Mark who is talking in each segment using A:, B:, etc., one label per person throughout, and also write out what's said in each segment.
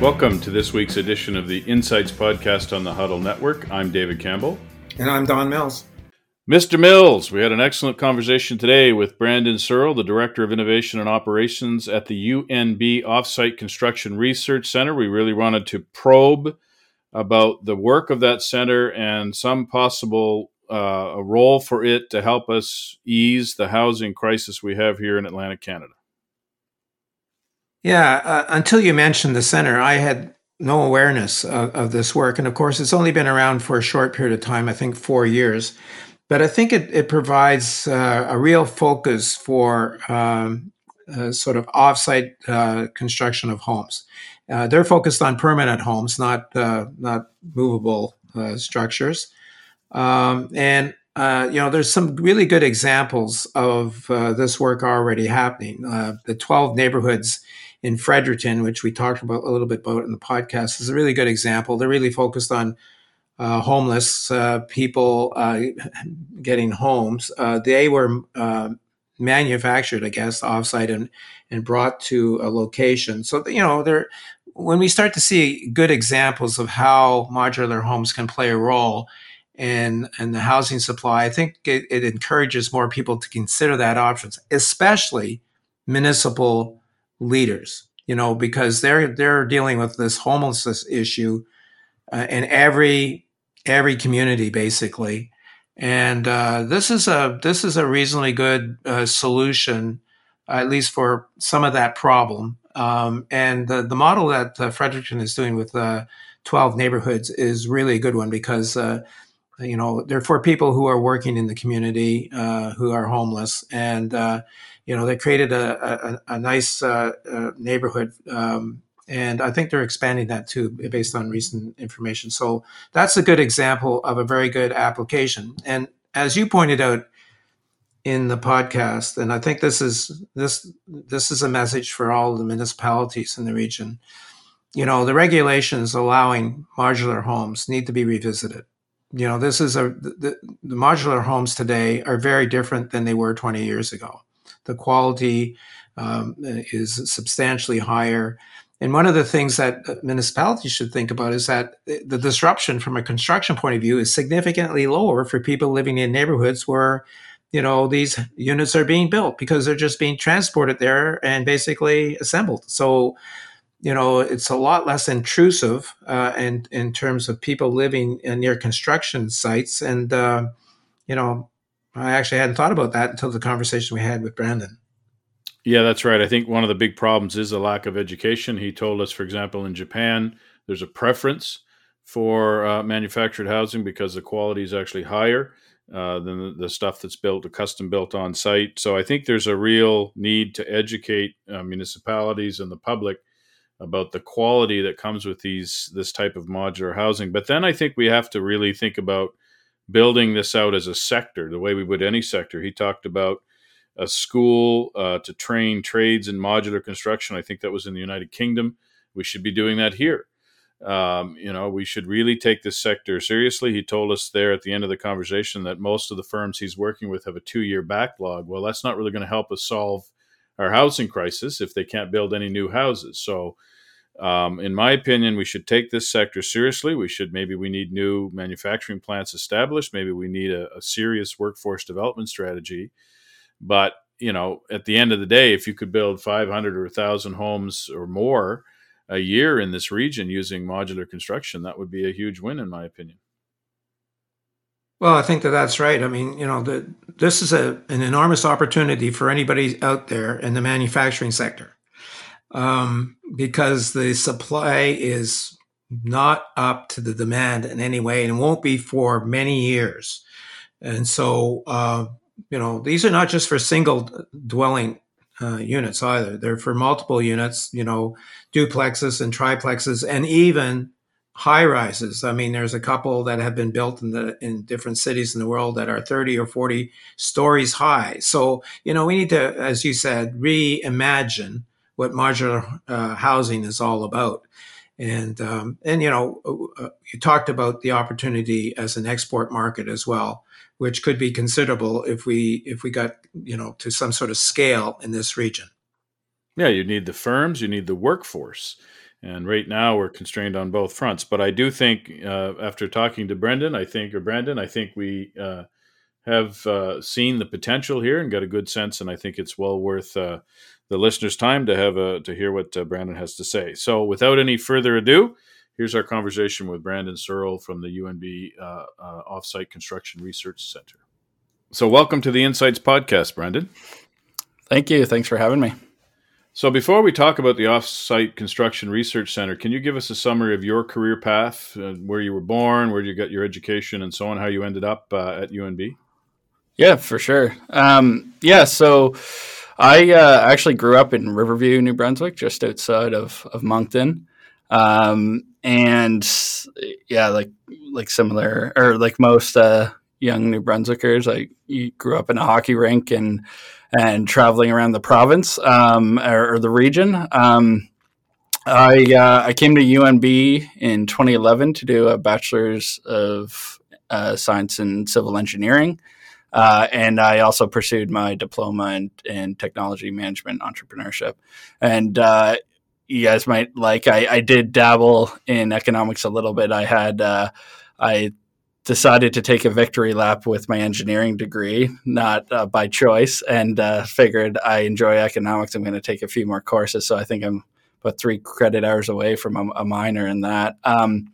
A: Welcome to this week's edition of the Insights Podcast on the Huddle Network. I'm David Campbell.
B: And I'm Don Mills.
A: Mr. Mills, we had an excellent conversation today with Brandon Searle, the Director of Innovation and Operations at the UNB Offsite Construction Research Center. We really wanted to probe about the work of that center and some possible uh, a role for it to help us ease the housing crisis we have here in Atlantic Canada.
B: Yeah, uh, until you mentioned the center, I had no awareness of, of, this work. And of course, it's only been around for a short period of time, I think four years. But I think it, it provides uh, a real focus for um, uh, sort of offsite uh, construction of homes. Uh, they're focused on permanent homes, not uh, not movable uh, structures. Um, and you know, there's some really good examples of this work already happening. the 12 neighborhoods in Fredericton, which we talked about a little bit about in the podcast, is a really good example. They're really focused on uh, homeless uh, people uh, getting homes. Uh, they were uh, manufactured, I guess, offsite and and brought to a location. So you know, when we start to see good examples of how modular homes can play a role in in the housing supply, I think it, it encourages more people to consider that options, especially municipal leaders, you know, because they're they're dealing with this homelessness issue uh, in every every community basically, and uh, this is a this is a reasonably good uh, solution, at least for some of that problem. Um, and the the model that uh, Fredericton is doing with uh, twelve neighborhoods is really a good one because uh, you know they're for people who are working in the community who are homeless and you know, they created a, a, a nice uh, uh, neighborhood. Um, and I think they're expanding that too, based on recent information. So that's a good example of a very good application. And as you pointed out in the podcast, and I think this is this this is a message for all the municipalities in the region. You know, the regulations allowing modular homes need to be revisited. You know, this is a the, the modular homes today are very different than they were 20 years ago the quality um, is substantially higher. And one of the things that municipalities should think about is that the disruption from a construction point of view is significantly lower for people living in neighborhoods where, you know, these units are being built because they're just being transported there and basically assembled. So, you know, it's a lot less intrusive uh, in in terms of people living near construction sites. And uh, you know, I actually hadn't thought about that until the conversation we had with Brandon.
A: Yeah, that's right. I think one of the big problems is a lack of education. He told us, for example, in Japan, there's a preference for uh, manufactured housing because the quality is actually higher uh, than the, the, stuff that's built, custom built on site. So I think there's a real need to educate uh, municipalities and the public about the quality that comes with these this type of modular housing. But then I think we have to really think about building this out as a sector, the way we would any sector. He talked about a school uh, to train trades in modular construction. I think that was in the United Kingdom. We should be doing that here. Um, you know, we should really take this sector seriously. He told us there at the end of the conversation that most of the firms he's working with have a two year backlog. Well, that's not really going to help us solve our housing crisis if they can't build any new houses. So, um, in my opinion, we should take this sector seriously. We should maybe we need new manufacturing plants established. Maybe we need a, a serious workforce development strategy. But you know, at the end of the day, if you could build 500 or 1,000 homes or more a year in this region using modular construction, that would be a huge win, in my opinion.
B: Well, I think that that's right. I mean, you know, the, this is a, an enormous opportunity for anybody out there in the manufacturing sector um, because the supply is not up to the demand in any way and won't be for many years. And so, uh, you know, these are not just for single dwelling uh, units either. They're for multiple units, you know, duplexes and triplexes, and even high rises. I mean, there's a couple that have been built in the in different cities in the world that are 30 or 40 stories high. So, you know, we need to, as you said, reimagine what modular uh, housing is all about. And um, and you know, uh, you talked about the opportunity as an export market as well, which could be considerable if we if we got you know to some sort of scale in this region.
A: Yeah, you need the firms, you need the workforce. And right now we're constrained on both fronts. But I do think, uh, after talking to Brendan, I think, or Brandon, I think we uh, have uh, seen the potential here and got a good sense. And I think it's well worth uh, the listeners' time to have a, to hear what uh, Brandon has to say. So without any further ado, here's our conversation with Brandon Searle from the UNB uh, Offsite Construction Research Center. So welcome to the Insights Podcast, Brandon.
C: Thank you. Thanks for having me.
A: So, before we talk about the Offsite Construction Research Center, can you give us a summary of your career path, uh, where you were born, where you got your education, and so on, how you ended up uh, at UNB?
C: Yeah, for sure. Um, yeah, so I uh, actually grew up in Riverview, New Brunswick, just outside of, of Moncton. Um, and yeah, like like similar or like most uh, young New Brunswickers, I grew up in a hockey rink and and traveling around the province um, or, or, the region. Um, I uh, I came to UNB in 2011 to do a bachelor's of uh, science in civil engineering, uh, and I also pursued my diploma in, in technology management entrepreneurship. And uh, you guys might like I, I, did dabble in economics a little bit. I had uh, I decided to take a victory lap with my engineering degree, not uh, by choice, and uh, figured I enjoy economics. I'm going to take a few more courses. So I think I'm about three credit hours away from a, a minor in that. Um,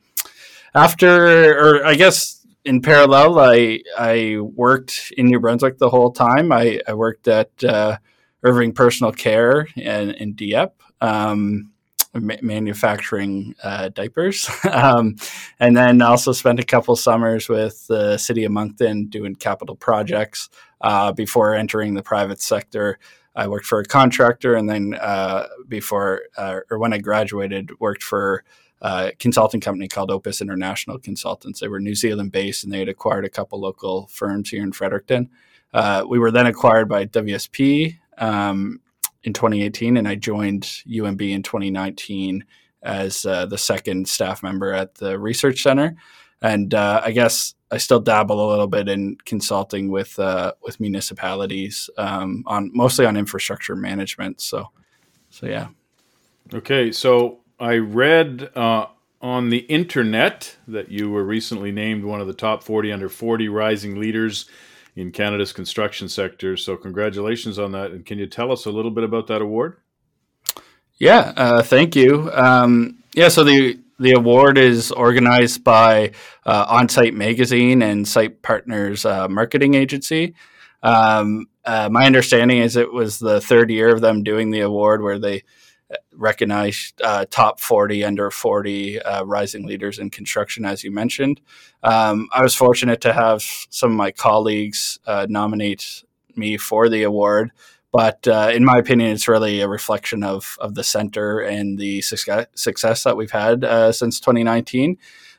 C: after, or I guess in parallel, I I worked in New Brunswick the whole time. I, I worked at uh, Irving Personal Care and in Dieppe. Um, manufacturing uh, diapers. um, and then also spent a couple summers with the city of Moncton doing capital projects uh, before entering the private sector. I worked for a contractor, and then uh, before uh, or when I graduated, worked for a consulting company called Opus International Consultants. They were New Zealand based, and they had acquired a couple local firms here in Fredericton. Uh, we were then acquired by WSP, um, in 2018, and I joined UNB in 2019 as uh, the second staff member at the research center. And uh, I guess I still dabble a little bit in consulting with uh, with municipalities um, on mostly on infrastructure management. So, so yeah.
A: Okay, so I read uh, on the internet that you were recently named one of the top 40 under 40 rising leaders in Canada's construction sector. So, congratulations on that. And can you tell us a little bit about that award?
C: Yeah, uh, thank you. Um, yeah, so the the award is organized by uh, Onsite Magazine and Site Partners uh, Marketing Agency. Um, uh, my understanding is it was the third year of them doing the award, where they recognized uh, top 40 under 40 uh, rising leaders in construction as you mentioned. Um, i was fortunate to have some of my colleagues uh, nominate me for the award but uh, in my opinion it's really a reflection of, of the center and the success, success that we've had uh, since 2019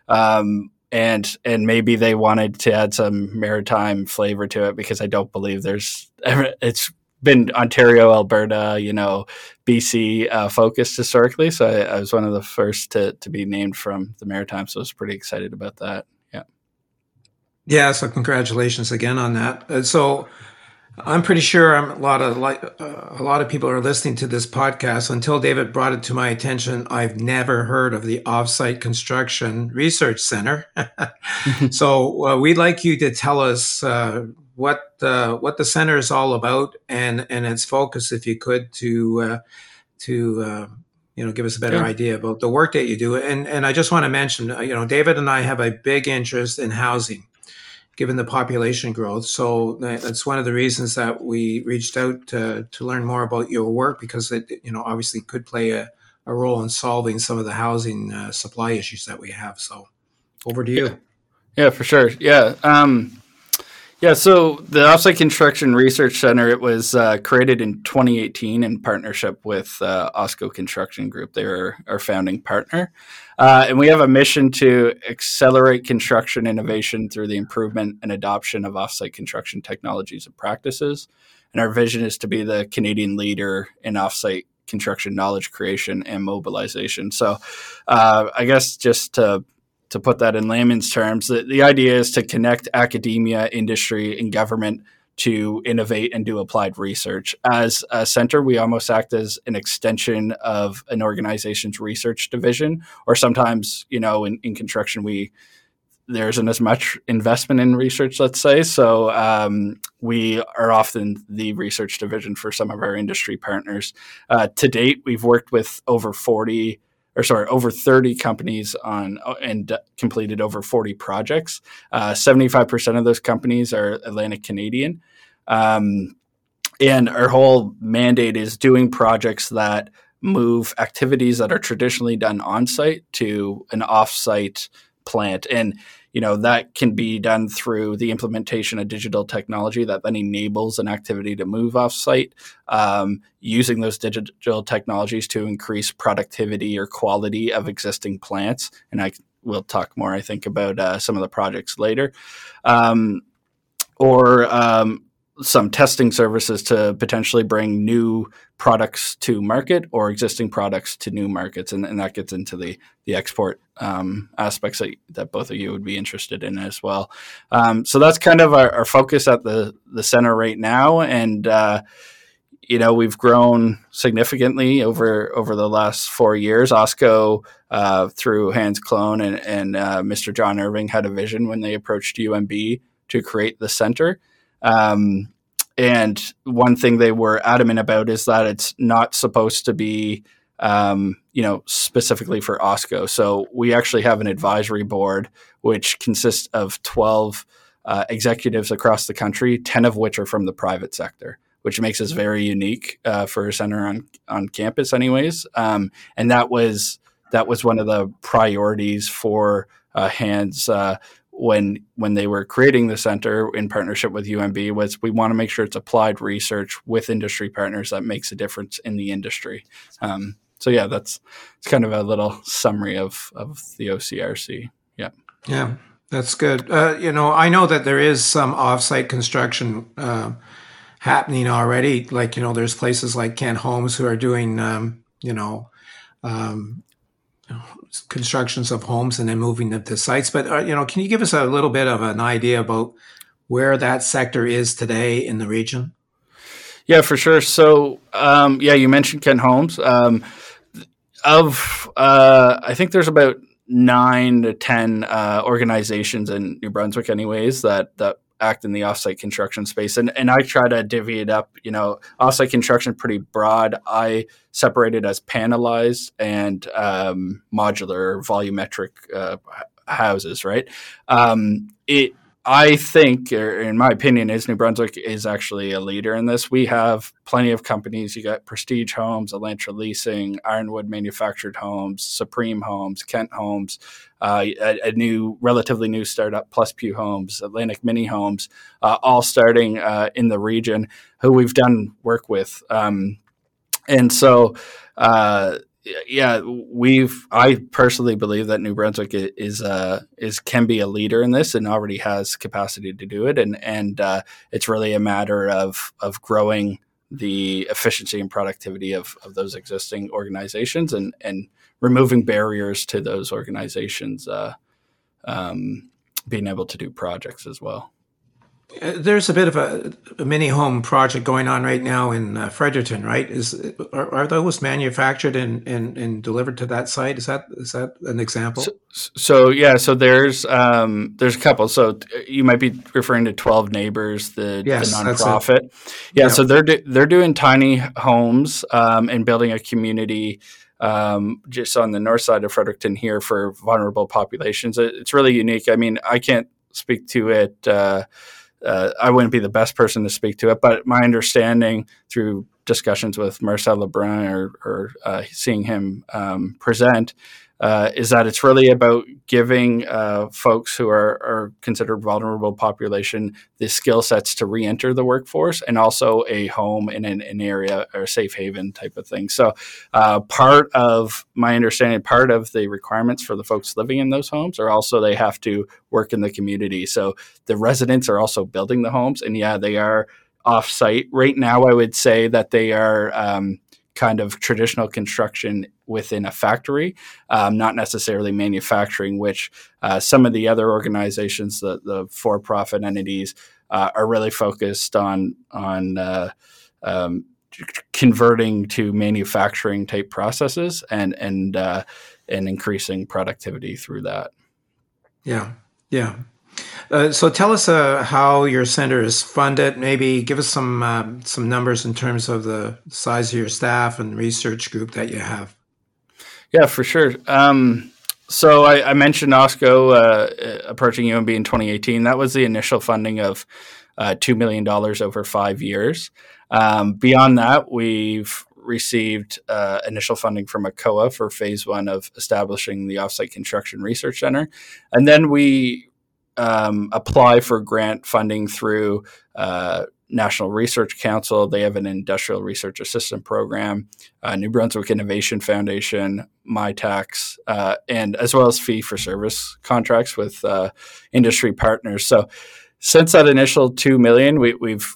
C: um, and and maybe they wanted to add some maritime flavor to it because I don't believe there's ever, it's been Ontario, Alberta, you know, BC uh, focused historically. So I, I, was one of the first to, to be named from the Maritime. So I was pretty excited about that. Yeah.
B: Yeah. So congratulations again on that. Uh, so I'm pretty sure I'm a lot of like uh, a lot of people are listening to this podcast. Until David brought it to my attention, I've never heard of the Offsite Construction Research Center. so uh, we'd like you to tell us uh, what uh, what the center is all about and and its focus, if you could, to uh, to uh, you know give us a better yeah. idea about the work that you do. And and I just want to mention, uh, you know, David and I have a big interest in housing, given the population growth. So that's one of the reasons that we reached out to to learn more about your work because it you know obviously could play a, a role in solving some of the housing uh, supply issues that we have. So over to you.
C: Yeah, yeah for sure. Yeah. Um, yeah, so the Offsite Construction Research Center it was uh, created in 2018 in partnership with uh, Osco Construction Group. They're our founding partner, uh, and we have a mission to accelerate construction innovation through the improvement and adoption of offsite construction technologies and practices. And our vision is to be the Canadian leader in offsite construction knowledge creation and mobilization. So, uh, I guess just to to put that in layman's terms, the, the idea is to connect academia, industry, and government to innovate and do applied research. As a center, we almost act as an extension of an organization's research division, or sometimes, you know, in, in construction, we there isn't as much investment in research, let's say. So um, we are often the research division for some of our industry partners. Uh, to date, we've worked with over 40 or sorry, over 30 companies on and completed over 40 projects. Uh, 75% of those companies are Atlantic Canadian. Um, and our whole mandate is doing projects that move activities that are traditionally done on site to an off site plant. And you know that can be done through the implementation of digital technology that then enables an activity to move off site um, using those digital technologies to increase productivity or quality of existing plants and i will talk more i think about uh, some of the projects later um, or um, some testing services to potentially bring new products to market or existing products to new markets, and, and that gets into the the export um, aspects that, that both of you would be interested in as well. Um, so that's kind of our, our, focus at the the center right now, and uh, you know we've grown significantly over over the last four years. OSCO uh, through Hans Klohn and, and uh, Mr. John Irving had a vision when they approached UNB to create the center. Um, and one thing they were adamant about is that it's not supposed to be, um, you know, specifically for OSCO. So we actually have an advisory board which consists of 12 uh, executives across the country, 10 of which are from the private sector, which makes us very unique uh, for a center on, on campus, anyways. Um, and that was that was one of the priorities for uh, Hans uh, when when they were creating the center in partnership with UNB was we want to make sure it's applied research with industry partners that makes a difference in the industry. Um, so yeah, that's it's kind of a little summary of of the OCRC. Yeah.
B: Yeah, that's good. Uh, you know, I know that there is some offsite construction uh, happening already. Like you know, there's places like Kent Homes who are doing um, you know um, constructions of homes and then moving them to sites. But uh, you know, can you give us a little bit of an idea about where that sector is today in the region?
C: Yeah, for sure. So, um, yeah, you mentioned Kent Homes. Um, of uh, I think there's about nine to ten uh, organizations in New Brunswick, anyways, that that act in the offsite construction space. And and I try to divvy it up. You know, offsite construction pretty broad. I separate it as panelized and um, modular, volumetric uh, houses. Right. Um, it I think, in my opinion, is New Brunswick is actually a leader in this. We have plenty of companies. You got Prestige Homes, Elantra Leasing, Ironwood Manufactured Homes, Supreme Homes, Kent Homes, uh, a, a, new, relatively new startup, Plus Pew Homes, Atlantic Mini Homes, uh, all starting uh, in the region, who we've done work with. Um, and so, uh, yeah, we've. I personally believe that New Brunswick is uh, is can be a leader in this and already has capacity to do it, and and uh, it's really a matter of of growing the efficiency and productivity of, of those existing organizations and and removing barriers to those organizations uh, um, being able to do projects as well.
B: Uh, there's a bit of a, a, mini home project going on right now in uh, Fredericton, right? Is are, are, those manufactured and, and, and delivered to that site? Is that is that an example?
C: So, so yeah, so there's um, there's a couple. So you might be referring to Twelve Neighbors, the, yes, the nonprofit. Yeah, yeah, so they're do, they're doing tiny homes um, and building a community um, just on the north side of Fredericton here for vulnerable populations. It's really unique. I mean, I can't speak to it. Uh, uh, I wouldn't be the best person to speak to it, but my understanding through discussions with Marcel Lebrun or, or uh, seeing him um, present uh, is that it's really about giving uh, folks who are, are, considered vulnerable population the skill sets to re-enter the workforce and also a home in an, an area or safe haven type of thing. So uh, part of my understanding, part of the requirements for the folks living in those homes are also they have to work in the community. So the residents are also building the homes and yeah, they are off-site right now. I would say that they are um, kind of traditional construction within a factory, um, not necessarily manufacturing, which uh, some of the other organizations, the, the for profit entities, uh, are really focused on on uh, um, converting to manufacturing type processes and and uh, and increasing productivity through that.
B: Yeah, yeah. Uh, so tell us uh, how your center is funded. Maybe give us some uh, some numbers in terms of the size of your staff and research group that you have.
C: Yeah, for sure. Um, so I, I, mentioned OSCO uh, approaching UNB in 2018. That was the initial funding of uh, $2 million over five years. Um, beyond that, we've received uh, initial funding from ACOA for phase one of establishing the Offsite Construction Research Center. And then we um, apply for grant funding through uh, National Research Council. They have an industrial research assistant program, uh, New Brunswick Innovation Foundation, Mitacs, uh, and as well as fee for service contracts with uh, industry partners. So since that initial two million, we, we've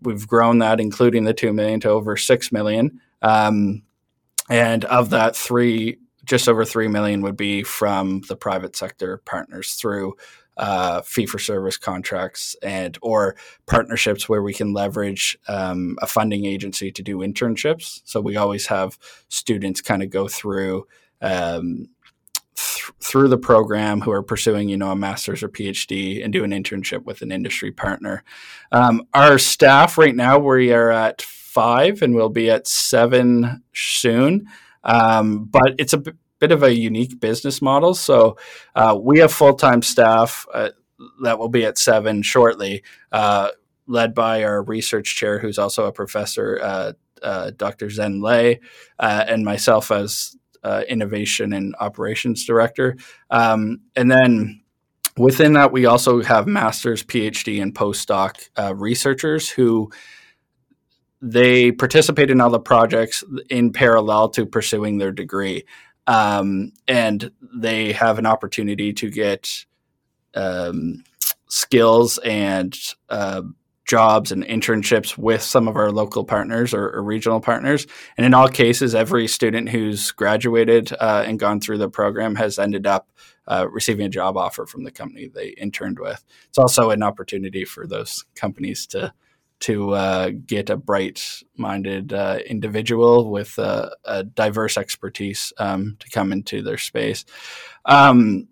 C: we've grown that, including the two million, to over six million. Um, and of that, three just over three million would be from the private sector partners through uh, fee for service contracts and or partnerships where we can leverage um, a funding agency to do internships. So we always have students kind of go through um, th- through the program who are pursuing, you know, a master's or PhD and do an internship with an industry partner. Um, our staff right now we are at five and we'll be at seven soon. Um, but it's a bit of a unique business model. So uh, we have full time staff uh, that will be at seven shortly, uh, led by our research chair, who's also a professor, uh, uh, Dr. Zhen Lei, uh, and myself as innovation and operations director. Um, and then within that, we also have master's, PhD, and postdoc researchers who they participate in all the projects in parallel to pursuing their degree um, and they have an opportunity to get um, skills and uh, jobs and internships with some of our local partners or, or, regional partners. And in all cases, every student who's graduated uh, and gone through the program has ended up uh, receiving a job offer from the company they interned with. It's also an opportunity for those companies to to uh, get a bright-minded uh, individual with a diverse expertise um, to come into their space. Um,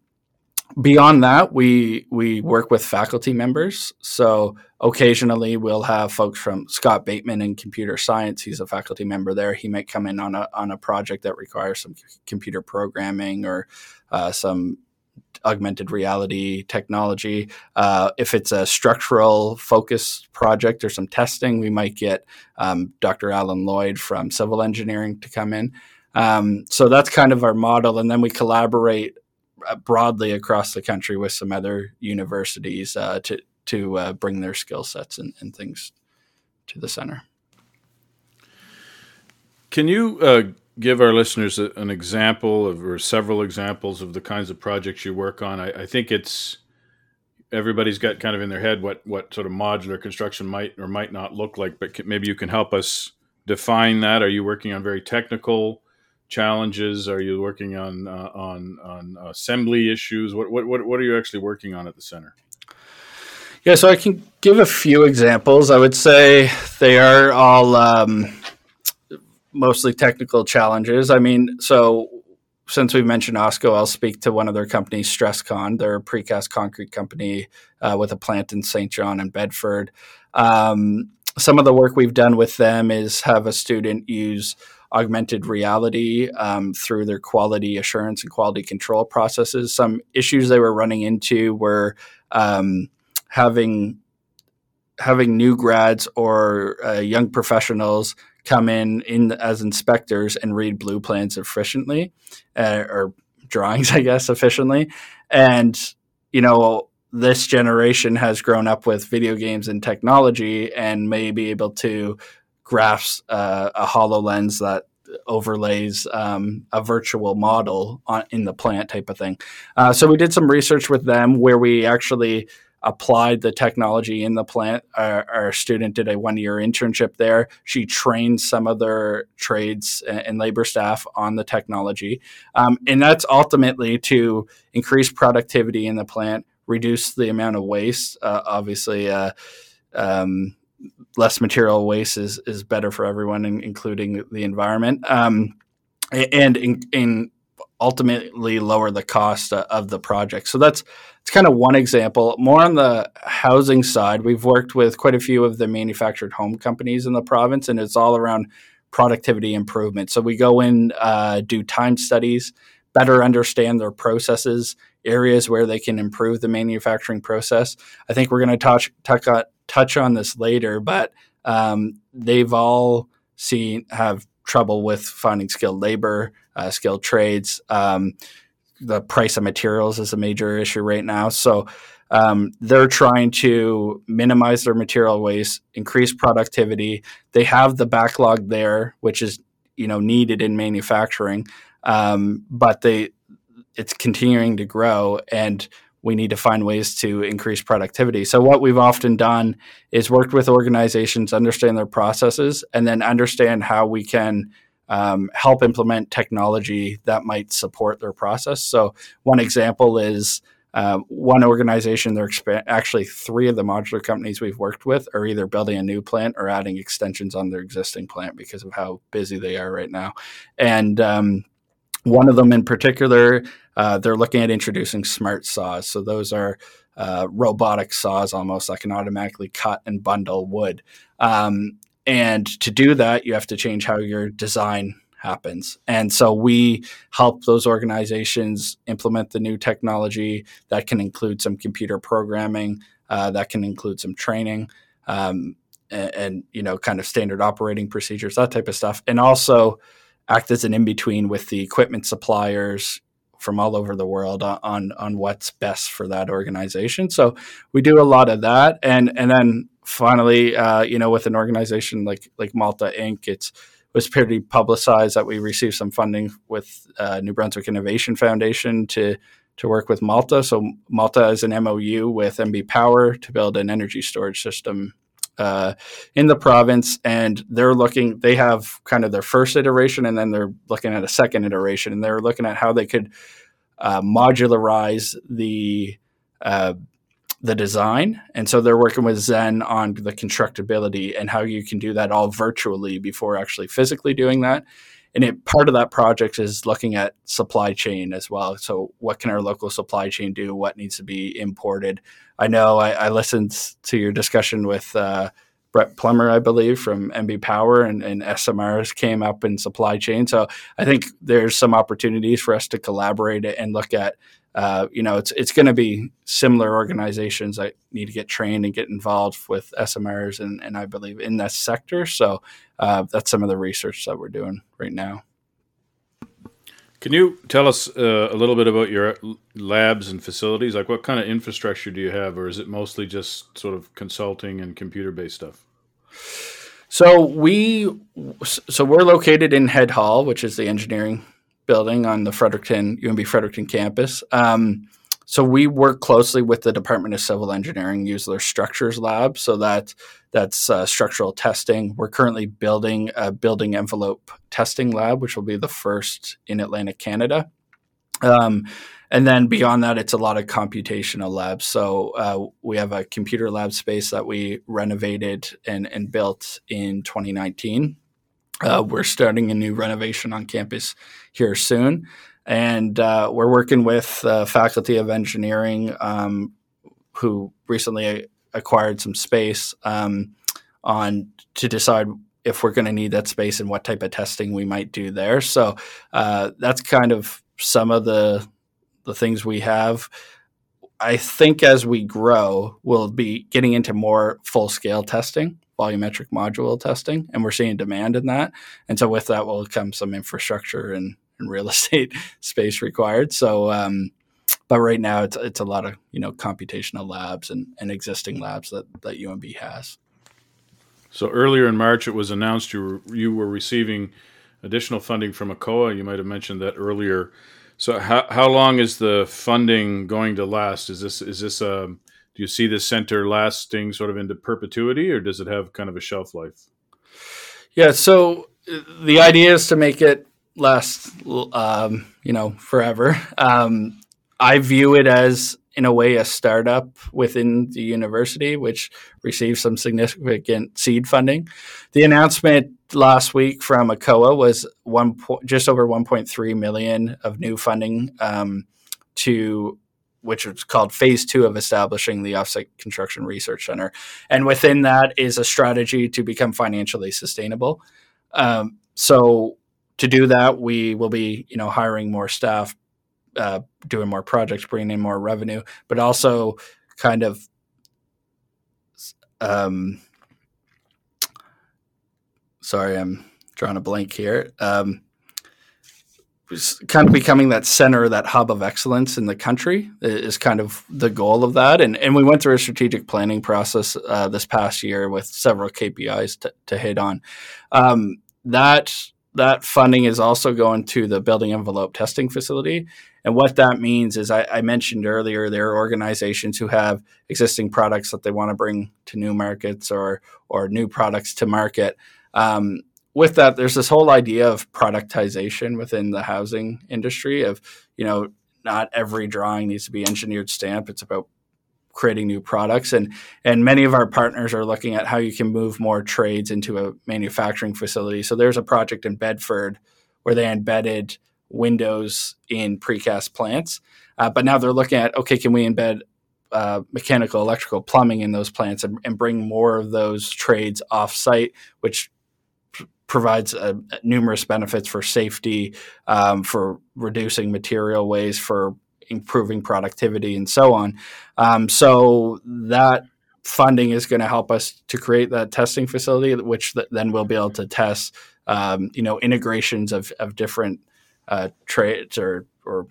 C: beyond that, we we work with faculty members. So occasionally, we'll have folks from Scott Bateman in computer science. He's a faculty member there. He might come in on a on a project that requires some computer programming or uh, some augmented reality technology. Uh, if it's a structural focus project or some testing, we might get um, Dr. Alan Lloyd from civil engineering to come in. Um, so that's kind of our model. And then we collaborate uh, broadly across the country with some other universities uh, to, to uh, bring their skill sets and, and, things to the center.
A: Can you uh, give our listeners a, an example of, or several examples of the kinds of projects you work on? I, I, think it's everybody's got kind of in their head what what sort of modular construction might or might not look like, but maybe you can help us define that. Are you working on very technical challenges? Are you working on uh, on on assembly issues? What, what what what are you actually working on at the center?
C: Yeah, so I can give a few examples. I would say they are all um, mostly technical challenges. I mean, so since we've mentioned OSCO, I'll speak to one of their companies, Strescon. They're a precast concrete company uh, with a plant in Saint John and Bedford. Um, some of the work we've done with them is have a student use augmented reality um, through their quality assurance and quality control processes. Some issues they were running into were um, having having new grads or uh, young professionals come in, in as inspectors and read blue plans efficiently uh, or drawings, I guess, efficiently. And, you know, this generation has grown up with video games and technology and may be able to grasp uh, a HoloLens that overlays um, a virtual model on, in the plant type of thing. Uh, so we did some research with them where we actually applied the technology in the plant. Our, our student did a one year internship there. She trained some of their trades and labor staff on the technology. Um, and that's ultimately to increase productivity in the plant, reduce the amount of waste. Uh, obviously, uh, um, less material waste is is better for everyone, including the environment, um, and in, in, ultimately lower the cost uh, of the project. So that's it's kind of one example. More on the housing side, we've worked with quite a few of the manufactured home companies in the province, and it's all around productivity improvement. So we go in, uh, do time studies, better understand their processes, areas where they can improve the manufacturing process. I think we're going to touch touch on, touch on this later, but um, they've all seen have trouble with finding skilled labor, uh, skilled trades. Um, the price of materials is a major issue right now. So um, they're trying to minimize their material waste, increase productivity. They have the backlog there, which is you know needed in manufacturing, um, but they it's continuing to grow and we need to find ways to increase productivity. So what we've often done is worked with organizations, understand their processes, and then understand how we can um, help implement technology that might support their process. So one example is uh, one organization. They're exp- actually three of the modular companies we've worked with are either building a new plant or adding extensions on their existing plant because of how busy they are right now, and um, one of them in particular, uh, they're looking at introducing smart saws. So those are uh, robotic saws almost that can automatically cut and bundle wood. Um, and to do that, you have to change how your design happens. And so we help those organizations implement the new technology that can include some computer programming, uh, that can include some training. Um, and, and, you know, kind of standard operating procedures, that type of stuff. And also, act as an in between with the equipment suppliers from all over the world on on what's best for that organization. So we do a lot of that, and and then finally, uh, you know, with an organization like like Malta Inc., it was pretty publicized that we received some funding with uh, New Brunswick Innovation Foundation to to work with Malta. So Malta is an MOU with NB Power to build an energy storage system uh, in the province, and they're looking. They have kind of their first iteration, and then they're looking at a second iteration, and they're looking at how they could uh, modularize the uh, the design. And so they're working with Zhen on the constructability and how you can do that all virtually before actually physically doing that. And it, part of that project is looking at supply chain as well. So, what can our local supply chain do? What needs to be imported? I know I, I listened to your discussion with uh, Brett Plummer, I believe, from NB Power, and, and SMRs came up in supply chain. So, I think there's some opportunities for us to collaborate and look at uh, you know, it's it's going to be similar organizations that need to get trained and get involved with SMRs and, and I believe in that sector. So uh, that's some of the research that we're doing right now.
A: Can you tell us uh, a little bit about your labs and facilities? Like, what kind of infrastructure do you have, or is it mostly just sort of consulting and computer based stuff?
C: So we, so we're located in Head Hall, which is the engineering building on the Fredericton UNB Fredericton campus. Um, so we work closely with the Department of Civil Engineering, use their structures lab. So that that's uh, structural testing. We're currently building a building envelope testing lab, which will be the first in Atlantic Canada. Um, and then beyond that, it's a lot of computational labs. So uh, we have a computer lab space that we renovated and, and built in 2019. Uh, we're starting a new renovation on campus here soon, and uh, we're working with uh, faculty of engineering um, who recently acquired some space um, on to decide if we're going to need that space and what type of testing we might do there. So uh, that's kind of some of the the things we have. I think as we grow, we'll be getting into more full scale testing volumetric module testing, and we're seeing demand in that. And so with that will come some infrastructure and, and real estate space required. So, um, but right now it's it's a lot of you know computational labs and, and existing labs that that UNB has.
A: So earlier in March, it was announced you were, you were receiving additional funding from ACOA. You might have mentioned that earlier. So how how long is the funding going to last? Is this is this a do you see this center lasting sort of into perpetuity, or does it have kind of a shelf life?
C: Yeah, so the idea is to make it last, um, you know, forever. Um, I view it as in a way a startup within the university, which received some significant seed funding. The announcement last week from ACOA was one po- just over 1.3 million of new funding um, to which is called phase two of establishing the offsite construction research center and within that is a strategy to become financially sustainable um, so to do that we will be you know hiring more staff uh, doing more projects, bringing in more revenue, but also kind of um, sorry, I'm drawing a blank here. Um, kind of becoming that center, that hub of excellence in the country is kind of the goal of that. And and we went through a strategic planning process uh, this past year with several KPIs to, to hit on. Um, that that funding is also going to the building envelope testing facility. And what that means is, I, I, mentioned earlier, there are organizations who have existing products that they want to bring to new markets or or new products to market. Um, with that, there's this whole idea of productization within the housing industry. Of you know, not every drawing needs to be engineered stamp. It's about creating new products and and many of our partners are looking at how you can move more trades into a manufacturing facility so there's a project in bedford where they embedded windows in precast plants uh, but now they're looking at okay can we embed uh, mechanical electrical plumbing in those plants and, and bring more of those trades off site which provides uh, numerous benefits for safety, um, for reducing material waste, for improving productivity and so on. Um, so that funding is going to help us to create that testing facility, which th- then we'll be able to test, um, you know, integrations of, of different uh, trades or or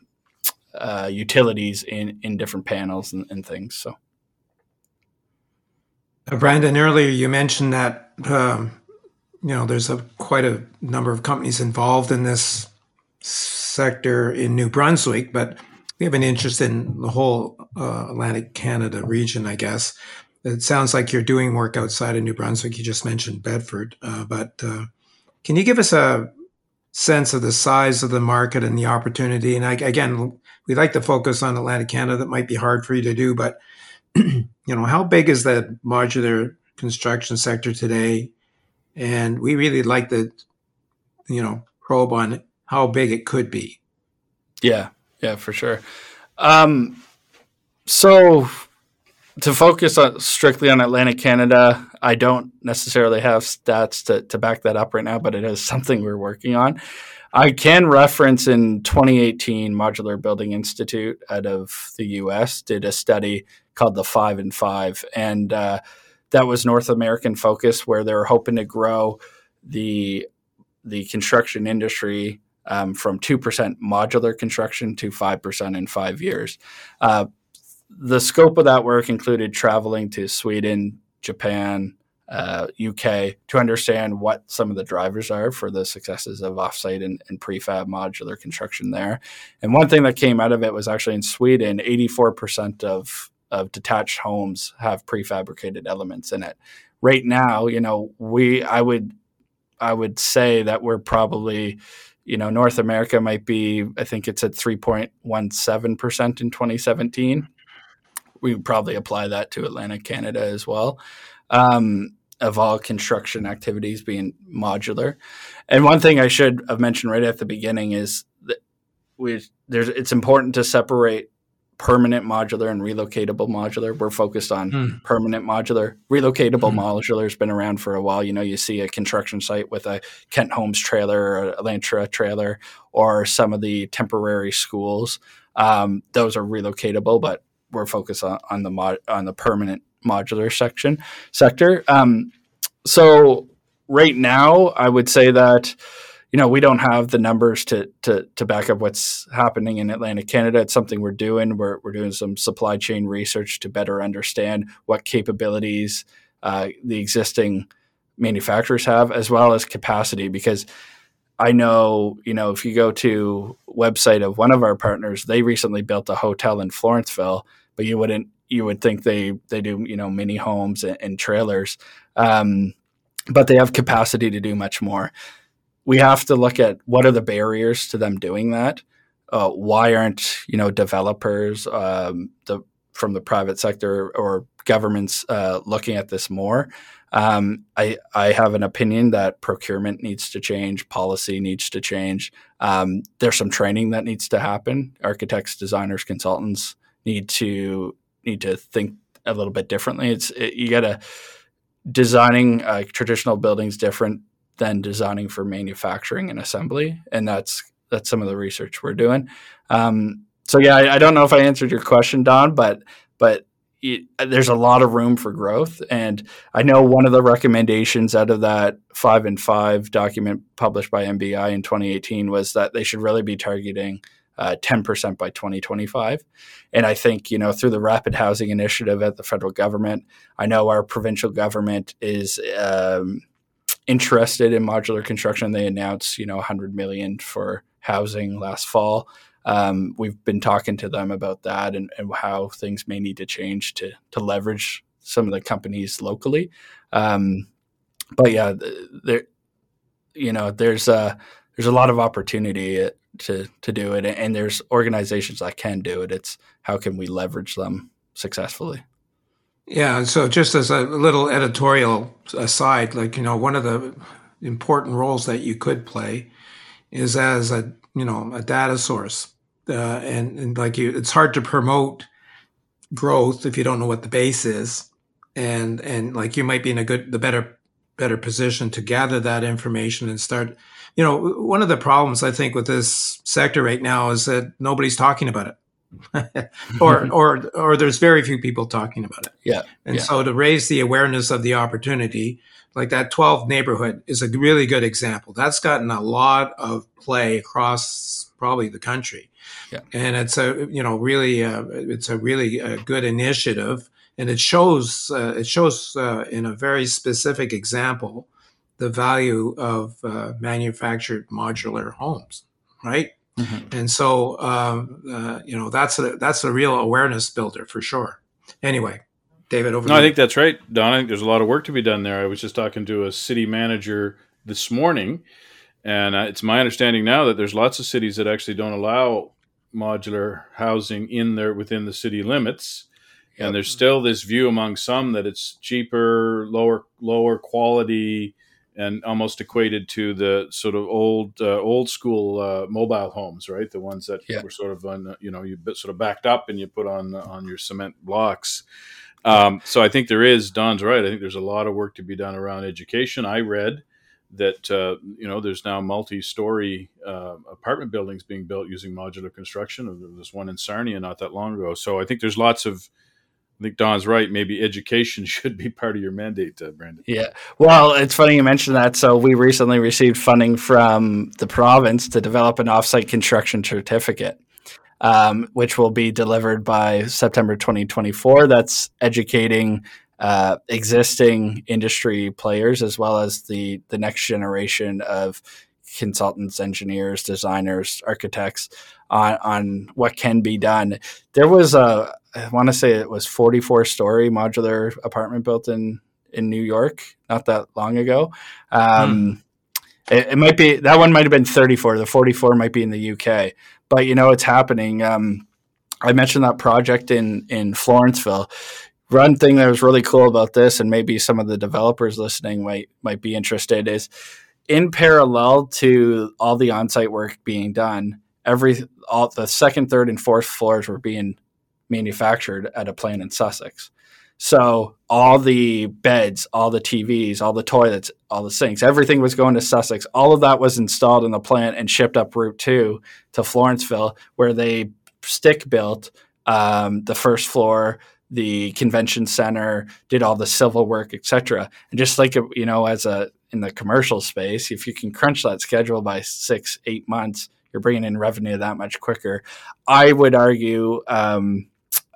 C: uh, utilities in in different panels and, and things. So,
B: uh, Brandon, earlier you mentioned that um, you know there's a quite a number of companies involved in this sector in New Brunswick, but we have an interest in the whole uh, Atlantic Canada region, I guess. It sounds like you're doing work outside of New Brunswick. You just mentioned Bedford, uh, but uh, can you give us a sense of the size of the market and the opportunity? And I, again, we'd like to focus on Atlantic Canada. That might be hard for you to do, but you know, how big is the modular construction sector today? And we really like to, you know, probe on how big it could be.
C: Yeah, yeah, for sure. Um, so to focus on strictly on Atlantic Canada, I don't necessarily have stats to, to back that up right now, but it is something we're working on. I can reference in 2018, Modular Building Institute out of the US did a study called the Five and Five. And uh, that was North American focus, where they were hoping to grow the the construction industry um, from 2% modular construction to 5% in five years. Uh, the scope of that work included traveling to Sweden, Japan, uh, UK to understand what some of the drivers are for the successes of offsite and, and prefab modular construction there. And one thing that came out of it was actually in Sweden, 84% of, of detached homes have prefabricated elements in it. Right now, you know, we I would I would say that we're probably you know, North America might be, I think it's at 3.17% in 2017. We probably apply that to Atlantic Canada as well. Um, of all construction activities being modular. And one thing I should have mentioned right at the beginning is that we there's it's important to separate permanent modular and relocatable modular. We're focused on mm. permanent modular. Relocatable mm. modular has been around for a while. You know, you see a construction site with a Kent Homes trailer or a Lantra trailer or some of the temporary schools. Um, those are relocatable, but we're focused on, on the mod, on the permanent modular section sector. Um, so right now, I would say that you know, we don't have the numbers to to to back up what's happening in Atlantic Canada. It's something we're doing. We're we're doing some supply chain research to better understand what capabilities uh, the existing manufacturers have, as well as capacity. Because I know, you know, if you go to website of one of our partners, they recently built a hotel in Florenceville, but you wouldn't you would think they they do you know mini homes and, and trailers, um, but they have capacity to do much more we have to look at what are the barriers to them doing that. Uh, why aren't you know developers, um, the from the private sector or governments uh, looking at this more. Um, I I have an opinion that procurement needs to change, policy needs to change. Um, there's some training that needs to happen. Architects, designers, consultants need to need to think a little bit differently. It's it, you got to designing uh, traditional buildings different than designing for manufacturing and assembly, and that's that's some of the research we're doing. Um, so yeah, I, I, don't know if I answered your question, Don, but but it, there's a lot of room for growth, and I know one of the recommendations out of that five and five document published by MBI in 2018 was that they should really be targeting uh, 10% by 2025. And I think, you know, through the Rapid Housing Initiative at the federal government, I know our provincial government is um, interested in modular construction. They announced, you know, 100 million for housing last fall. Um, we've been talking to them about that and, and, how things may need to change to to leverage some of the companies locally. Um, but yeah, there, you know, there's a there's a lot of opportunity to to do it, and there's organizations that can do it. It's how can we leverage them successfully.
B: Yeah. So just as a little editorial aside, like, you know, one of the important roles that you could play is as a, you know, a data source. Uh, and, and like you, it's hard to promote growth if you don't know what the base is. And, and like you might be in a good, the better, better position to gather that information and start, you know, one of the problems I think with this sector right now is that nobody's talking about it. or or or there's very few people talking about it.
C: Yeah.
B: And
C: yeah.
B: so to raise the awareness of the opportunity, like that 12 neighborhood is a really good example. That's gotten a lot of play across probably the country.
C: Yeah.
B: And it's a you know really uh, it's a really uh, good initiative and it shows uh, it shows uh, in a very specific example the value of uh, manufactured modular homes, right? Mm-hmm. And so, um, uh, you know, that's a that's a real awareness builder for sure. Anyway, David, over.
A: No, I think that's right, Don. I think there's a lot of work to be done there. I was just talking to a city manager this morning, and uh, it's my understanding now that there's lots of cities that actually don't allow modular housing in there within the city limits. Yep. And there's still this view among some that it's cheaper, lower lower quality, and almost equated to the sort of old uh, old school uh, mobile homes, right? The ones that yeah. were sort of on, you know, you sort of backed up and you put on on your cement blocks. Um, so I think there is. Don's right. I think there's a lot of work to be done around education. I read that uh, you know there's now multi-story uh, apartment buildings being built using modular construction. There was one in Sarnia not that long ago. So I think there's lots of I think Don's right. Maybe education should be part of your mandate, uh, Brandon.
C: Yeah. Well, it's funny you mentioned that. So we recently received funding from the province to develop an offsite construction certificate, um, which will be delivered by September 2024. That's educating uh, existing industry players as well as the the next generation of consultants, engineers, designers, architects on on what can be done. There was a I want to say it was 44 story modular apartment built in in New York not that long ago. Um, hmm. it, it, might be that one might have been 34. The 44 might be in the UK, but you know it's happening. Um, I mentioned that project in in Florenceville. One thing that was really cool about this, and maybe some of the developers listening might might be interested, is in parallel to all the on-site work being done, every all the second, third, and fourth floors were being manufactured at a plant in Sussex. So all the beds, all the TVs, all the toilets, all the sinks, everything was going to Sussex. All of that was installed in the plant and shipped up Route Two to Florenceville, where they stick built um, the first floor, the convention center, did all the civil work, etc. And just like you know, as a in the commercial space, if you can crunch that schedule by six, eight months, you're bringing in revenue that much quicker. I would argue. Um,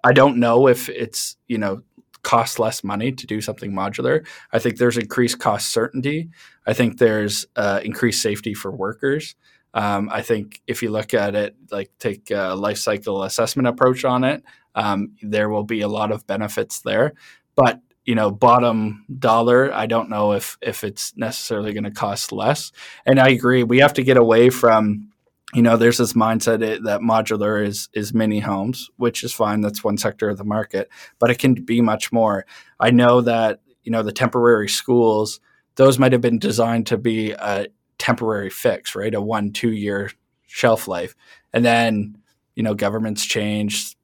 C: I don't know if it's you know costs less money to do something modular. I think there's increased cost certainty. I think there's uh, increased safety for workers. Um, I think if you look at it, like take a life cycle assessment approach on it, um, there will be a lot of benefits there. But you know, bottom dollar, I don't know if if it's necessarily going to cost less. And I agree, we have to get away from you know, there's this mindset eh, that modular is is mini homes, which is fine. That's one sector of the market, but it can be much more. I know that you know the temporary schools; those might have been designed to be a temporary fix, right? A one two year shelf life, and then you know governments change,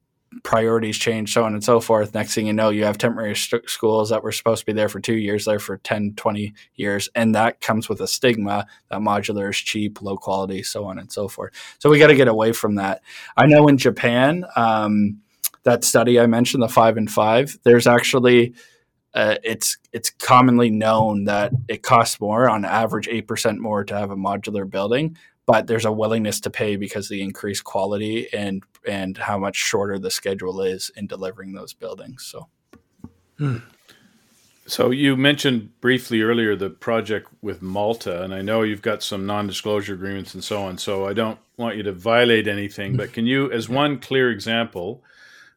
C: priorities change, so on and so forth. Next thing you know, you have temporary st- schools that were supposed to be there for two years, there for 10, 20 years. And that comes with a stigma that modular is cheap, low quality, so on and so forth. So we got to get away from that. I know in Japan, um, that study I mentioned, the five and five, there's actually uh, it's it's commonly known that it costs more on average 8% more to have a modular building but there's a willingness to pay because the increased quality and and how much shorter the schedule is in delivering those buildings. So.
A: Hmm. So you mentioned briefly earlier the project with Malta, and I know you've got some non-disclosure agreements and so on. So I don't want you to violate anything, but can you, as one clear example,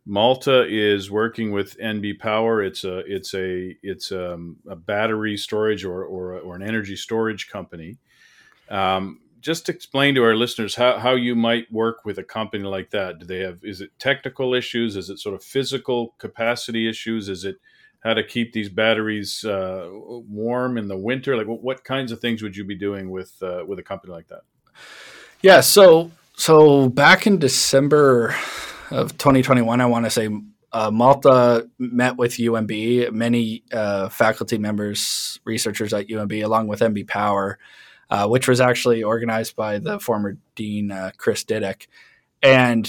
A: Malta is working with NB Power. It's a it's a it's a, um, a battery storage or, or or an energy storage company. Um, just explain to our listeners how, how you might work with a company like that. Do they have, is it technical issues? Is it sort of physical capacity issues? Is it how to keep these batteries uh, warm in the winter? Like what, what, kinds of things would you be doing with, uh, with a company like that?
C: Yeah. So, so back in December of 2021, I want to say uh, Malta met with UNB, many uh, faculty members, researchers at UNB, along with NB Power, uh, which was actually organized by the former dean uh, Chris Diduch. And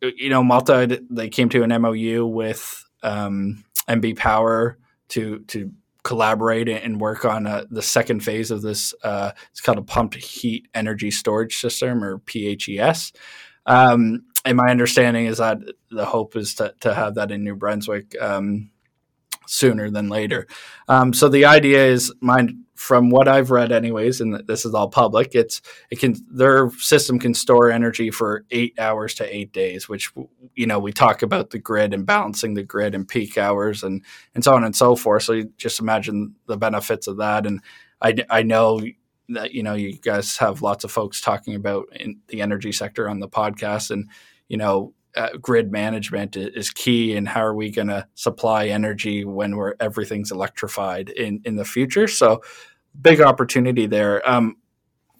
C: you know, Malta they came to an MOU with um, NB Power to to collaborate and work on uh, the second phase of this. Uh, it's called a pumped heat energy storage system or PHES. Um, and my understanding is that the hope is to, to have that in New Brunswick um, sooner than later. Um, so the idea is, mind from what I've read, anyways, and this is all public, it's it can their system can store energy for eight hours to eight days, which you know we talk about the grid and balancing the grid and peak hours and and so on and so forth. So you just imagine the benefits of that, and I I know that you know you guys have lots of folks talking about the energy sector on the podcast, and you know uh, grid management is key and how are we going to supply energy when we're everything's electrified in in the future. So big opportunity there. Um,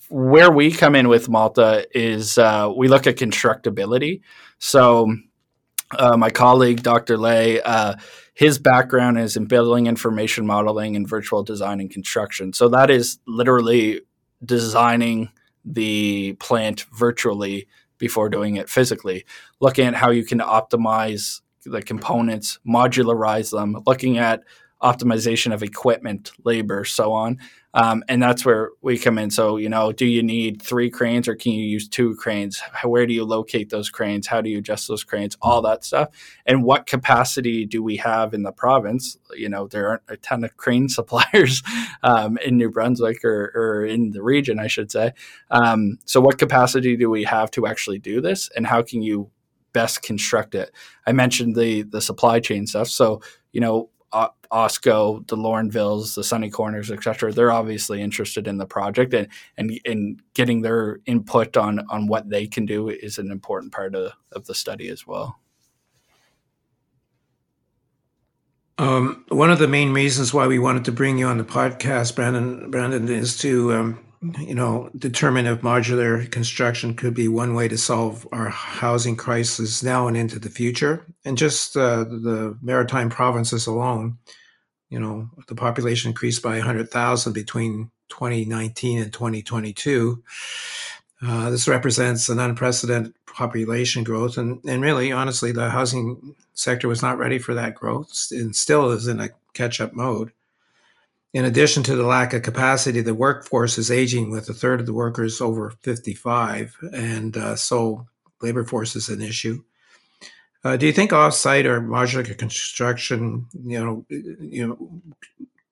C: where we come in with malta is uh, we look at constructability. So uh, my colleague dr Lei uh, his background is in building information modeling and virtual design and construction. So that is literally designing the plant virtually before doing it physically, looking at how you can optimize the components, modularize them, looking at optimization of equipment, labor, so on. Um, and that's where we come in. So, you know, do you need three cranes or can you use two cranes? Where do you locate those cranes? How do you adjust those cranes? All that stuff. And what capacity do we have in the province? You know, there aren't a ton of crane suppliers um, in New Brunswick or, or, in the region, I should say. Um, so, what capacity do we have to actually do this? And how can you best construct it? I mentioned the the supply chain stuff. So, you know, Osco, the Laurinvilles, the Sunny Corners, etc. They're obviously interested in the project, and and and getting their input on on what they can do is an important part of, of the study as well.
B: Um, one of the main reasons why we wanted to bring you on the podcast, Brandon, Brandon, is to um, you know, determine if modular construction could be one way to solve our housing crisis now and into the future. And just uh, the maritime provinces alone, you know, the population increased by 100,000 between 2019 and 2022. Uh, this represents an unprecedented population growth. And, and really, honestly, the housing sector was not ready for that growth and still is in a catch up mode. In addition to the lack of capacity, the workforce is aging with a third of the workers over 55, and uh, so labor force is an issue. Uh, do you think offsite or modular construction, you know, you know,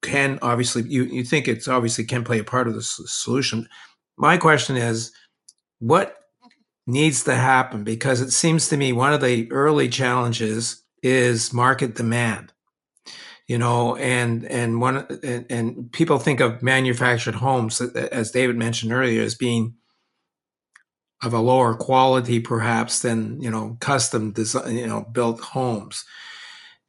B: can obviously you you think it's obviously can play a part of the solution? My question is, what needs to happen? Because it seems to me one of the early challenges is market demand you know, and and one and, and, people think of manufactured homes, as David mentioned earlier, as being of a lower quality perhaps than you know custom design you know built homes.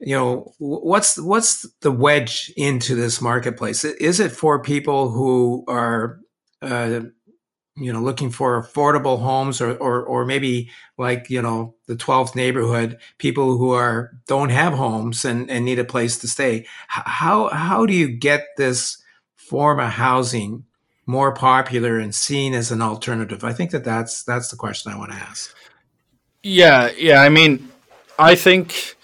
B: You know what's what's the wedge into this marketplace? Is it for people who are uh, you know looking for affordable homes or, or or maybe like you know the 12th neighborhood people who are don't have homes and, and need a place to stay. How how do you get this form of housing more popular and seen as an alternative? I think that that's that's the question i want to ask.
C: Yeah yeah i mean i think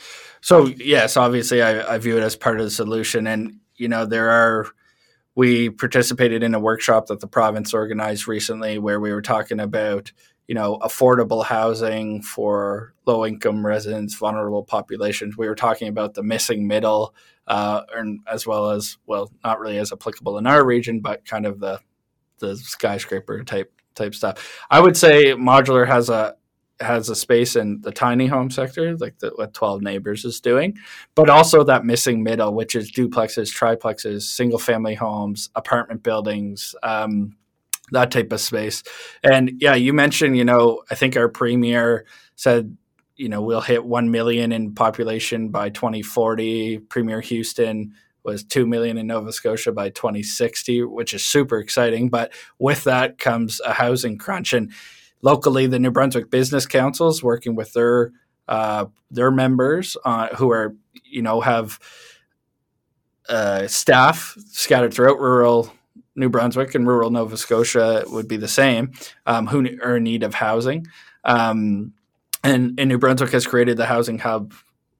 C: so yes obviously I, I view it as part of the solution and you know there are we participated in a workshop that the province organized recently where we were talking about you know affordable housing for low income residents vulnerable populations. We were talking about the missing middle uh, and as well as well not really as applicable in our region but kind of the the skyscraper type type stuff. I would say modular has a has a space in the tiny home sector, like the, what 12 Neighbors is doing, but also that missing middle, which is duplexes, triplexes, single family homes, apartment buildings, um, that type of space. And yeah, you mentioned, you know, I think our premier said, you know, we'll hit 1 million in population by 2040. Premier Houston was 2 million in Nova Scotia by 2060, which is super exciting. But with that comes a housing crunch. And locally, the New Brunswick Business Councils working with their uh, their members uh, who are you know have uh, staff scattered throughout rural New Brunswick and rural Nova Scotia would be the same um, who are in need of housing. Um, and, and New Brunswick has created the housing hub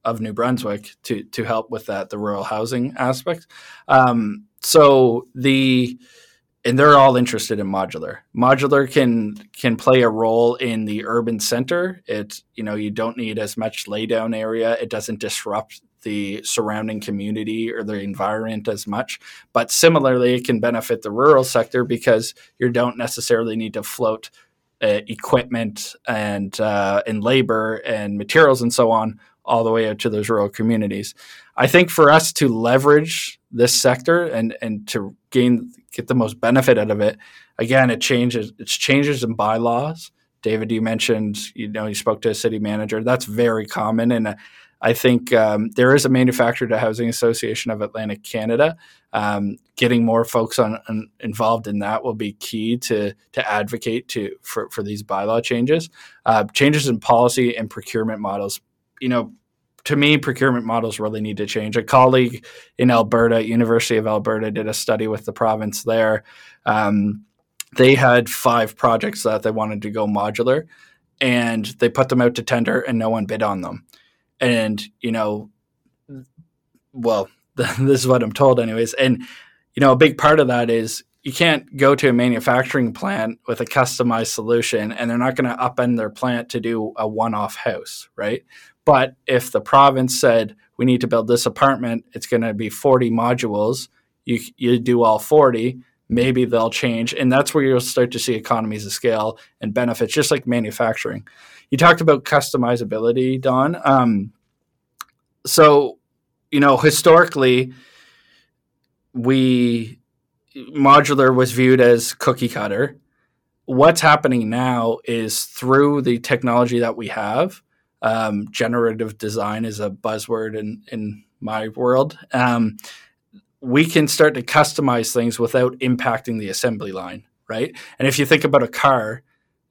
C: of New Brunswick to to help with that the rural housing aspect. Um, so the and they're all interested in modular. Modular can can play a role in the urban center. It you know you don't need as much laydown area. It doesn't disrupt the surrounding community or the environment as much. But similarly, it can benefit the rural sector because you don't necessarily need to float uh, equipment and uh, and labor and materials and so on all the way out to those rural communities. I think for us to leverage this sector and and to gain get the most benefit out of it, again, it changes it's changes in bylaws. David, you mentioned you know you spoke to a city manager. That's very common, and uh, I think um, there is a manufactured housing association of Atlantic Canada. Um, getting more folks on, on, involved in that will be key to to advocate to for, for these bylaw changes. Uh, changes in policy and procurement models. You know, to me, procurement models really need to change. A colleague in Alberta, University of Alberta, did a study with the province there. Um, they had five projects that they wanted to go modular, and they put them out to tender, and no one bid on them. And you know, well, this is what I'm told, anyways. And you know, a big part of that is you can't go to a manufacturing plant with a customized solution and they're not going to upend their plant to do a one-off house right but if the province said we need to build this apartment, it's going to be 40 modules. You you do all 40, maybe they'll change, and that's where you'll start to see economies of scale and benefits, just like manufacturing. You talked about customizability, Don. Um, so, you know, historically, we modular was viewed as cookie cutter. What's happening now is through the technology that we have, um, generative design is a buzzword in in my world. Um, we can start to customize things without impacting the assembly line, right? And if you think about a car,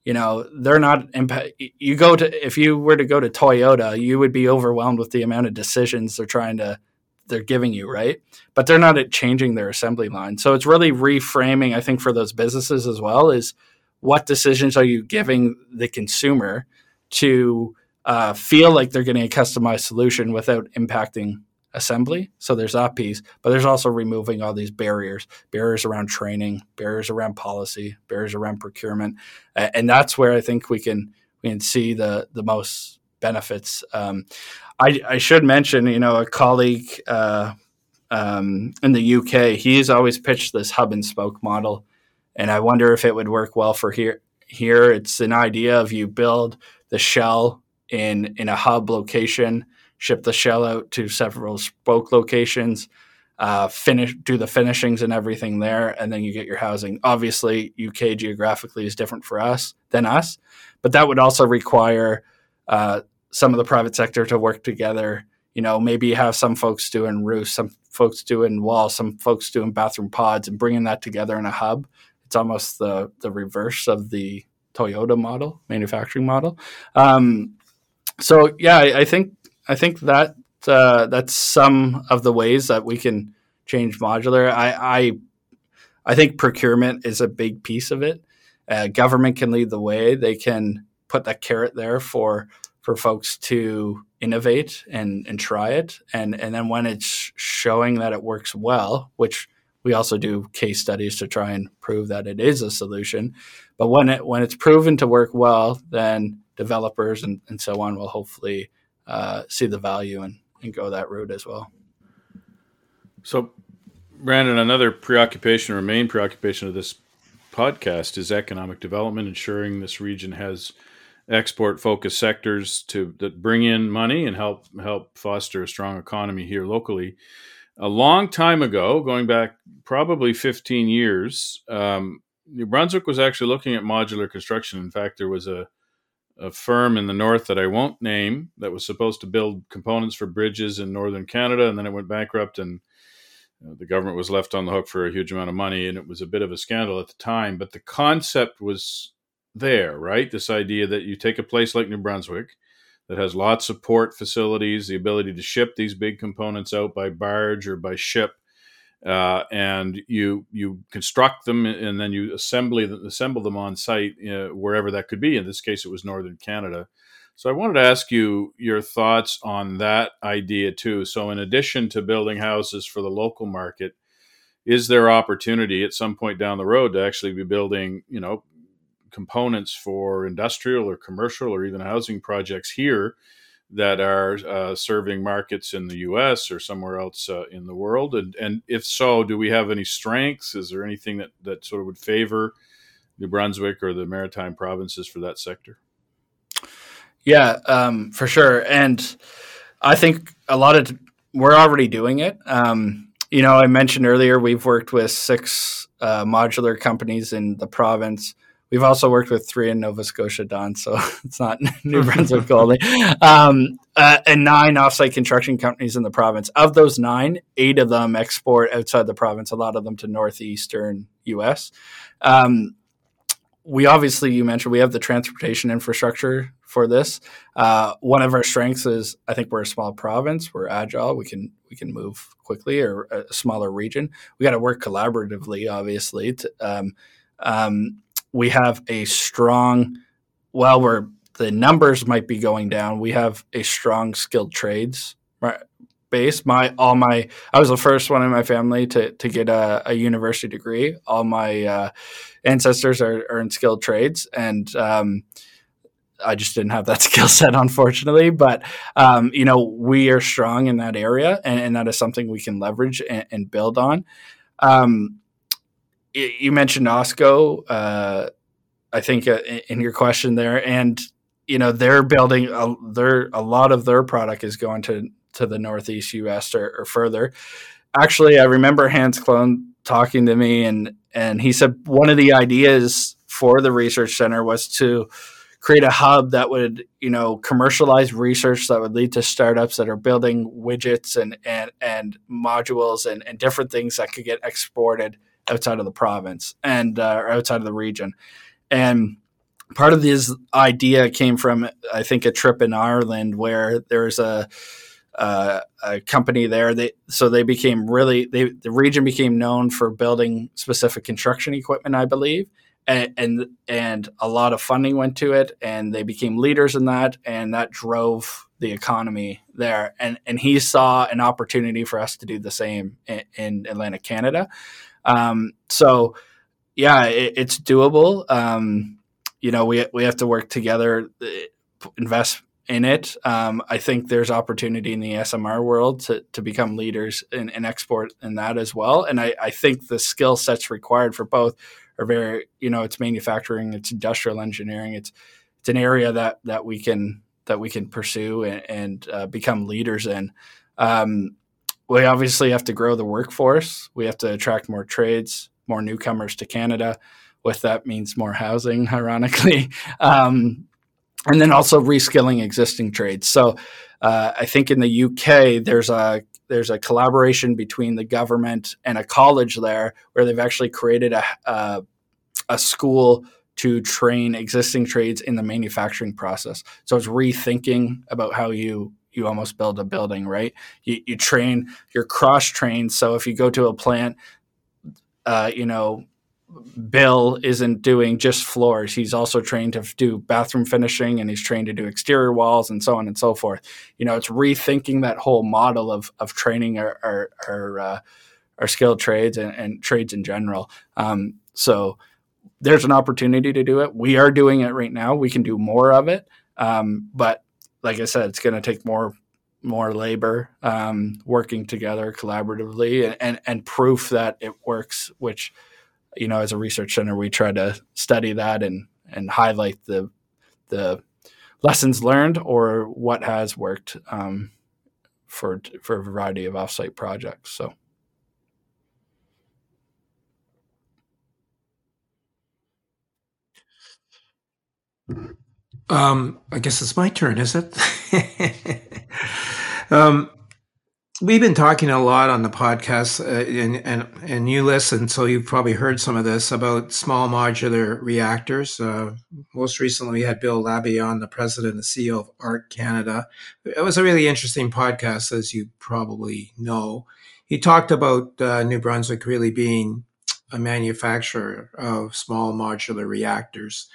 C: you know they're not impact. You go to if you were to go to Toyota, you would be overwhelmed with the amount of decisions they're trying to they're giving you, right? But they're not changing their assembly line. So it's really reframing, I think, for those businesses as well, is what decisions are you giving the consumer to uh, feel like they're getting a customized solution without impacting assembly. So there's that piece, but there's also removing all these barriers, barriers around training, barriers around policy, barriers around procurement, and that's where I think we can we can see the the most benefits. Um, I, I, should mention, you know, a colleague uh, um, in the UK, he's always pitched this hub and spoke model, and I wonder if it would work well for here. Here, it's an idea of you build the shell in in a hub location, ship the shell out to several spoke locations. uh, finish do the finishings and everything there, and then you get your housing. Obviously, UK geographically is different for us than us, but that would also require uh, some of the private sector to work together. You know, maybe have some folks doing roofs, some folks doing walls, some folks doing bathroom pods, and bringing that together in a hub. It's almost the the reverse of the Toyota model, manufacturing model. Um, so yeah, I, I think I think that uh, that's some of the ways that we can change modular. I, I, I think procurement is a big piece of it. Uh, government can lead the way. They can put that carrot there for for folks to innovate and and try it. And and then when it's showing that it works well, which we also do case studies to try and prove that it is a solution. But when it when it's proven to work well, then developers and, and so on will hopefully uh, see the value and, and go that route as well.
A: So, Brandon, another preoccupation or main preoccupation of this podcast is economic development, ensuring this region has export focused sectors to that bring in money and help help foster a strong economy here locally. A long time ago, going back probably 15 years, um, New Brunswick was actually looking at modular construction. In fact, there was a a firm in the north that I won't name that was supposed to build components for bridges in northern Canada, and then it went bankrupt, and uh, the government was left on the hook for a huge amount of money, and it was a bit of a scandal at the time. But the concept was there, right? This idea that you take a place like New Brunswick that has lots of port facilities, the ability to ship these big components out by barge or by ship uh, and you you construct them and then you assembly assemble them on site uh, wherever that could be. In this case, it was northern Canada. So I wanted to ask you your thoughts on that idea too. So in addition to building houses for the local market, is there opportunity at some point down the road to actually be building, you know, components for industrial or commercial or even housing projects here that are uh, serving markets in the U.S. or somewhere else uh, in the world? And, and if so, do we have any strengths? Is there anything that, that sort of would favor New Brunswick or the maritime provinces for that sector?
C: Yeah, um, for sure. And I think a lot of we're already doing it. Um, you know, I mentioned earlier we've worked with six uh, modular companies in the province. We've also worked with three in Nova Scotia, Don, so it's not New Brunswick only. Um, uh, and nine offsite construction companies in the province. Of those nine, eight of them export outside the province, a lot of them to northeastern U.S. Um, we obviously, you mentioned, we have the transportation infrastructure for this. Uh, one of our strengths is I think we're a small province. We're agile. We can we can move quickly, or a smaller region. We got to work collaboratively, obviously. To, um, um, we have a strong, well, we're the numbers might be going down. We have a strong skilled trades base. My all my I was the first one in my family to to get a, a university degree. All my uh, ancestors are, are, in skilled trades, and um, I just didn't have that skill set, unfortunately. But um, you know, we are strong in that area, and, and that is something we can leverage and, and build on. Um, you mentioned Osco, uh, I think uh, in your question there, and you know they're building a, their a lot of their product is going to to the Northeast U.S. or, or further. Actually, I remember Hans Klohn talking to me, and and he said one of the ideas for the research center was to create a hub that would you know commercialize research that would lead to startups that are building widgets and and and modules and, and different things that could get exported outside of the province and uh, outside of the region. And part of this idea came from, I think, a trip in Ireland where there's a uh, a company there. They so they became really they the region became known for building specific construction equipment, I believe, and, and and a lot of funding went to it, and they became leaders in that, and that drove the economy there. And and he saw an opportunity for us to do the same in, in Atlantic Canada. Um, so yeah, it, it's doable. Um, you know, we we have to work together, uh, invest in it. Um, I think there's opportunity in the SMR world to, to become leaders in, in export in that as well. And I, I think the skill sets required for both are very, you know, it's manufacturing, it's industrial engineering, it's it's an area that that we can that we can pursue and, and uh, become leaders in. Um, we obviously have to grow the workforce. We have to attract more trades, more newcomers to Canada. With that means more housing, ironically, um, and then also reskilling existing trades. So uh, I think in the UK there's a there's a collaboration between the government and a college there where they've actually created a a, a school to train existing trades in the manufacturing process. So it's rethinking about how you you almost build a building, right? You, you train, you're cross trained. So if you go to a plant, uh, you know, Bill isn't doing just floors. He's also trained to do bathroom finishing and he's trained to do exterior walls and so on and so forth. You know, it's rethinking that whole model of, of training our, our, our, uh, our skilled trades and, and, trades in general. Um, so there's an opportunity to do it. We are doing it right now. We can do more of it. Um, but like I said, it's going to take more more labor um, working together collaboratively and, and, and proof that it works, which – you know, as a research center, we try to study that and and highlight the the lessons learned or what has worked um, for for a variety of offsite projects. So.
B: Um, I guess it's my turn, is it? um, we've been talking a lot on the podcast, uh, and, and and you listen, so you've probably heard some of this about small modular reactors. Uh, most recently, we had Bill Labbe on, the president and CEO of ARC Canada. It was a really interesting podcast, as you probably know. He talked about uh, New Brunswick really being a manufacturer of small modular reactors.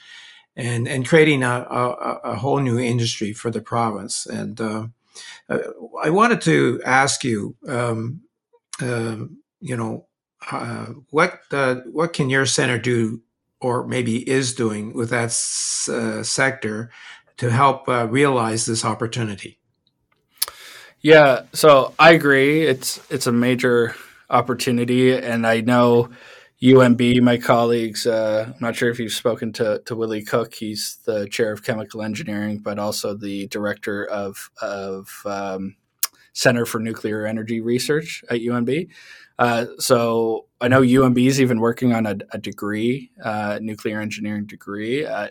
B: And, and creating a, a, a whole new industry for the province. And uh, uh, I wanted to ask you, um, uh, you know, uh, what uh, what can your center do, or maybe is doing with that uh, sector to help realize this opportunity?
C: Yeah, so I agree. It's it's a major opportunity, and I know UNB, my colleagues, uh, I'm not sure if you've spoken to, to Willie Cook. He's the chair of chemical engineering, but also the director of, of um, Center for Nuclear Energy Research at UNB. Uh, so I know UNB is even working on a, a degree, uh, nuclear engineering degree. Uh,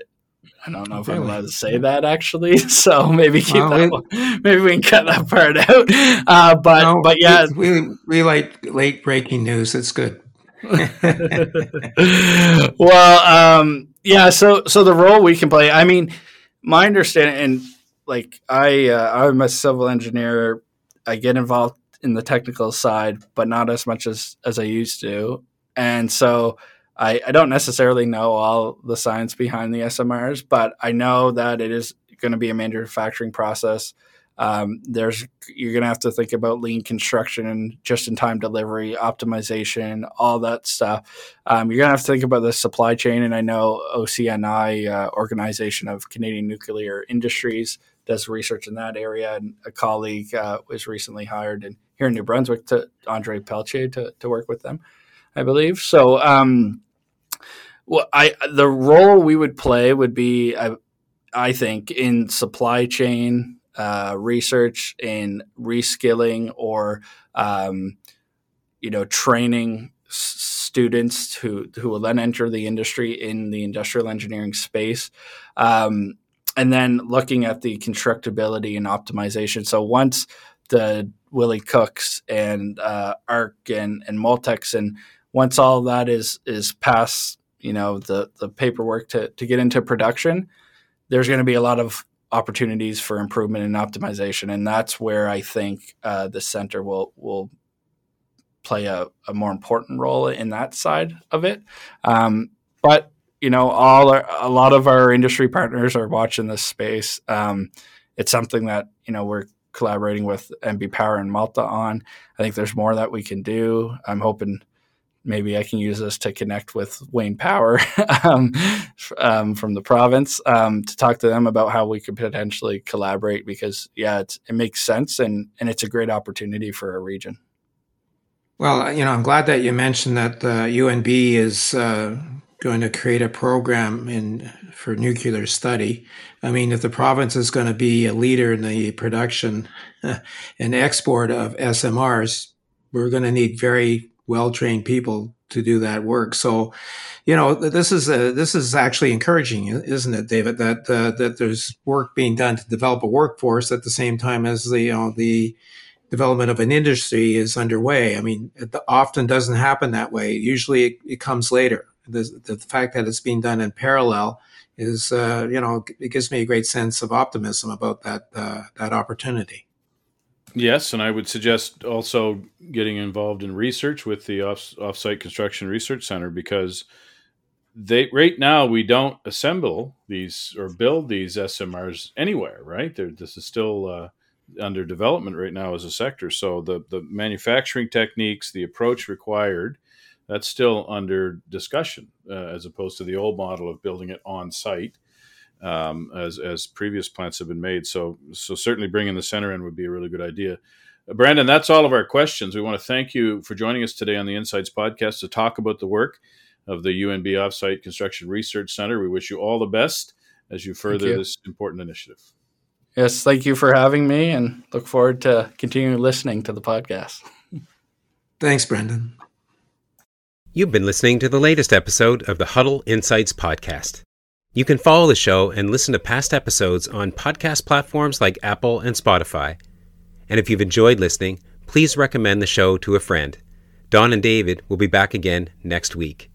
C: I don't know if really? I'm allowed to say that actually, so maybe keep well, that. One. Maybe we can cut that part out. Uh, but no, but yeah,
B: we, we, we like late breaking news. It's good.
C: well, um, yeah. So, so the role we can play. I mean, my understanding, and like I, uh, I'm a civil engineer. I get involved in the technical side, but not as much as as I used to. And so, I, I don't necessarily know all the science behind the SMRs, but I know that it is going to be a manufacturing process. Um, there's you're going to have to think about lean construction just-in-time delivery, optimization, all that stuff. Um, you're going to have to think about the supply chain. And I know OCNI, uh, Organization of Canadian Nuclear Industries, does research in that area. And a colleague uh, was recently hired in, here in New Brunswick to Andre Pelletier to, to work with them, I believe. So, um, well, I the role we would play would be, I, I think, in supply chain uh, research in reskilling or um, you know training students who who will then enter the industry in the industrial engineering space. Um, and then looking at the constructability and optimization. So once the Willie Cooks and uh, ARC and, and Moltex and once all that is is past, you know, the the paperwork to to get into production, there's going to be a lot of opportunities for improvement and optimization, and that's where I think uh, the center will will play a, a, more important role in that side of it. Um, but you know, all our, a lot of our industry partners are watching this space. Um, it's something that you know we're collaborating with NB Power and Malta on. I think there's more that we can do. I'm hoping maybe I can use this to connect with Wayne Power um, um, from the province um, to talk to them about how we could potentially collaborate because yeah, it makes sense and and it's a great opportunity for a region.
B: Well, you know, I'm glad that you mentioned that the UNB is uh, going to create a program in for nuclear study. I mean, if the province is going to be a leader in the production and export of SMRs, we're going to need very well trained people to do that work. So, you know, this is a, this is actually encouraging, isn't it, David? That uh, that there's work being done to develop a workforce at the same time as the you know, the development of an industry is underway. I mean, it often doesn't happen that way. Usually, it, it comes later. The, the, fact that it's being done in parallel is, uh, you know, it gives me a great sense of optimism about that uh, that opportunity.
A: Yes, and I would suggest also getting involved in research with the off, offsite construction research center because they right now we don't assemble these or build these SMRs anywhere, right? They're, this is still uh, under development right now as a sector. So the the manufacturing techniques, the approach required, that's still under discussion uh, as opposed to the old model of building it on site um, as as previous plants have been made. So so certainly bringing the center in would be a really good idea. Uh, Brandon, that's all of our questions. We want to thank you for joining us today on the Insights podcast to talk about the work of the UNB Offsite Construction Research Center. We wish you all the best as you further you. this important initiative.
C: Yes, thank you for having me and look forward to continuing listening to the podcast.
B: Thanks, Brendan.
D: You've been listening to the latest episode of the Huddle Insights podcast. You can follow the show and listen to past episodes on podcast platforms like Apple and Spotify. And if you've enjoyed listening, please recommend the show to a friend. Don and David will be back again next week.